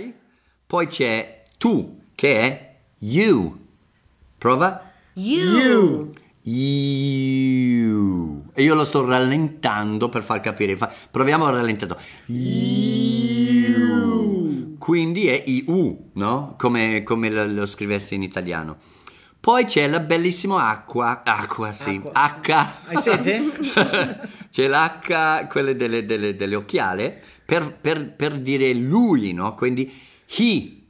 I, poi c'è tu, che è you. Prova. You. You. E io lo sto rallentando per far capire. Proviamo a rallentare. You. Quindi è IU, no? Come, come lo, lo scrivessi in italiano. Poi c'è la bellissima acqua. Acqua, sì. H. Hai sete? c'è l'H, quelle delle, delle, delle occhiale, per, per- per dire lui, no? Quindi he.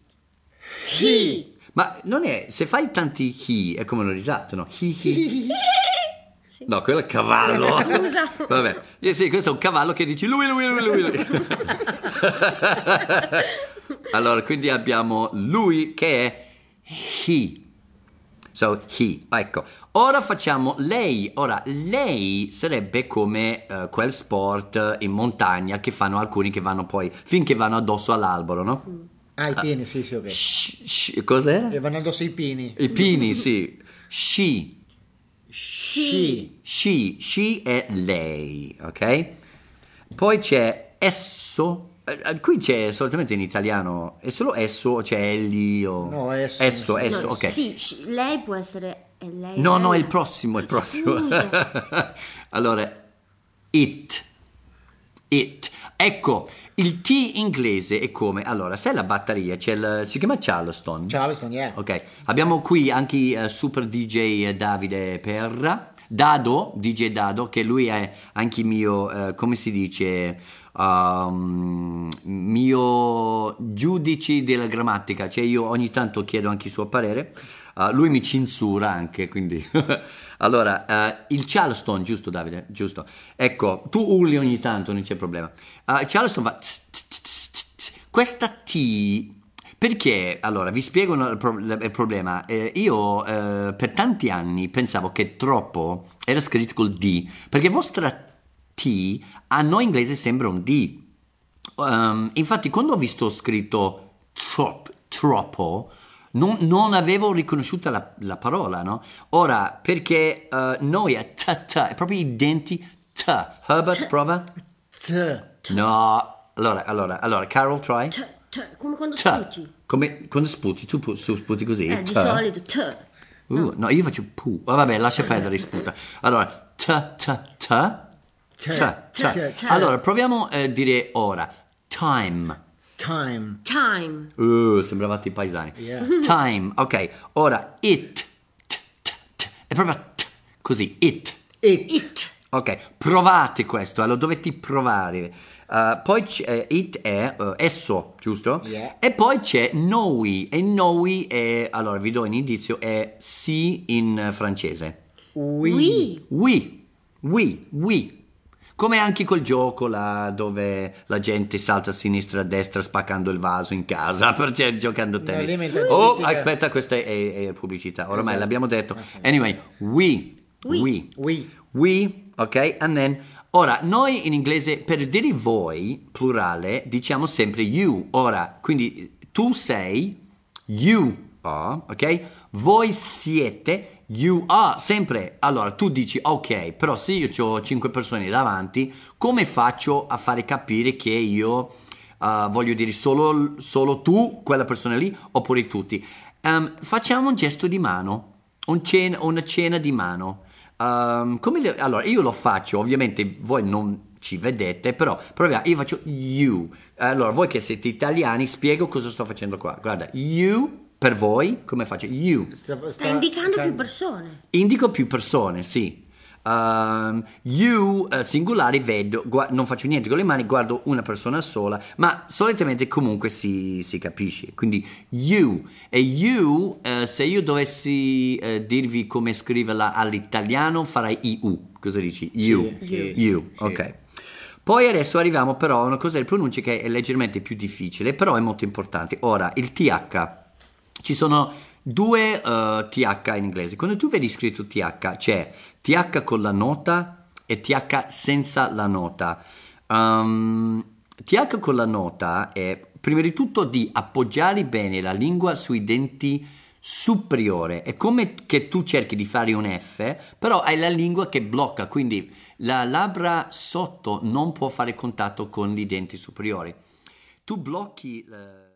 He. Ma non è, se fai tanti he, è come una risata, no? He, he. No, quello è il cavallo. Scusa. Vabbè, Eh sì, questo è un cavallo che dici lui, lui, lui, lui, lui. allora, quindi abbiamo lui che è he. So, he. Ecco. Ora facciamo lei. Ora, lei sarebbe come eh, quel sport in montagna che fanno alcuni che vanno poi, finché vanno addosso all'albero, no? Ah, i pini, sì, sì, ok. Sh- sh- cos'era? E vanno addosso i pini. I pini, sì. She. Sì. She, she è lei, ok? Poi c'è esso. Eh, eh, Qui c'è solitamente in italiano, è solo esso o c'è egli o... No, esso. Esso, esso, No, ok. Sì, lei può essere lei. No, no, è lei. il prossimo, è il prossimo. Allora, it. It. Ecco, il T inglese è come? Allora, sai la batteria? C'è il, si chiama Charleston. Charleston, yeah. Ok, abbiamo qui anche eh, super DJ Davide Perra, Dado, DJ Dado, che lui è anche mio, eh, come si dice, um, mio giudice della grammatica, cioè io ogni tanto chiedo anche il suo parere, Uh, lui mi censura anche, quindi... allora, eh, il Charleston, giusto Davide? Giusto. Ecco, tu urli ogni tanto, non c'è problema. Uh, Charleston tss. Questa T... Perché, allora, vi spiego il, pro- il problema. Eh, io eh, per tanti anni pensavo che troppo era scritto col D, perché vostra T a noi inglese sembra un D. Um, infatti, quando ho visto scritto trop, troppo, non, non avevo riconosciuto la, la parola, no? Ora, perché eh, noi a t, t, è proprio i denti t. Herbert, prova? T. No. Allora, allora, allora, Carol, try. T, t, come quando T. sputi. Come quando sputi, tu pu- tu sputi così? Eh, di solito t. Uh, no, io faccio pu. Oh, vabbè, lascia perdere, sputa. Allora, t, t, t. T, t. T, t. Allora, proviamo a dire ora. Time. Time. Time. Uh, sembravate i paesani. Yeah. Time, ok. Ora, it. T, t, t. È proprio t, così, it. It. It. Ok, provate questo, eh, lo dovete provare. Uh, poi c'è, it è uh, esso, giusto? Yeah. E poi c'è noi, e noi è, allora vi do un indizio, è sì in eh, francese. We. We. Oui, oui, oui. Come anche quel gioco là dove la gente salta a sinistra e a destra spaccando il vaso in casa perché giocando a tennis. mentre Oh, aspetta, questa è, è- è pubblicità, ormai Esatto. l'abbiamo detto. Anyway, we, We. we, We. we, ok? And then, ora, noi in inglese per dire voi, plurale, diciamo sempre you. Ora, quindi tu sei, you are, ok? Voi siete, you are, sempre. Allora, tu dici, ok, però se io ho 5 persone davanti, come faccio a fare capire che io uh, voglio dire solo, solo tu, quella persona lì, oppure tutti? Um, facciamo un gesto di mano, un cena- una cena di mano. Um, come le- allora, io lo faccio, ovviamente voi non ci vedete, però proviamo, io faccio you. Allora, voi che siete italiani, spiego cosa sto facendo qua. Guarda, you per voi, come faccio? You. Sta, Sta indicando più persone. Indico più persone, sì. Um, you eh, singolare vedo, gua- non faccio niente con le mani, guardo una persona sola, ma solitamente comunque si, si capisce. Quindi you e you, eh, se io dovessi eh, dirvi come scriverla all'italiano, farei iu. Cosa dici? You. Sì, sì, you. sì. ok. Poi adesso arriviamo però a una cosa di pronuncia che è leggermente più difficile, però è molto importante. Ora, il TH. Ci sono due eh, TH in inglese. Quando tu vedi scritto TH, c'è TH con la nota e TH senza la nota. Um, TH con la nota è prima di tutto di appoggiare bene la lingua sui denti superiore. È come che tu cerchi di fare un F, però hai la lingua che blocca, quindi la labbra sotto non può fare contatto con i denti superiori. Tu blocchi... eh,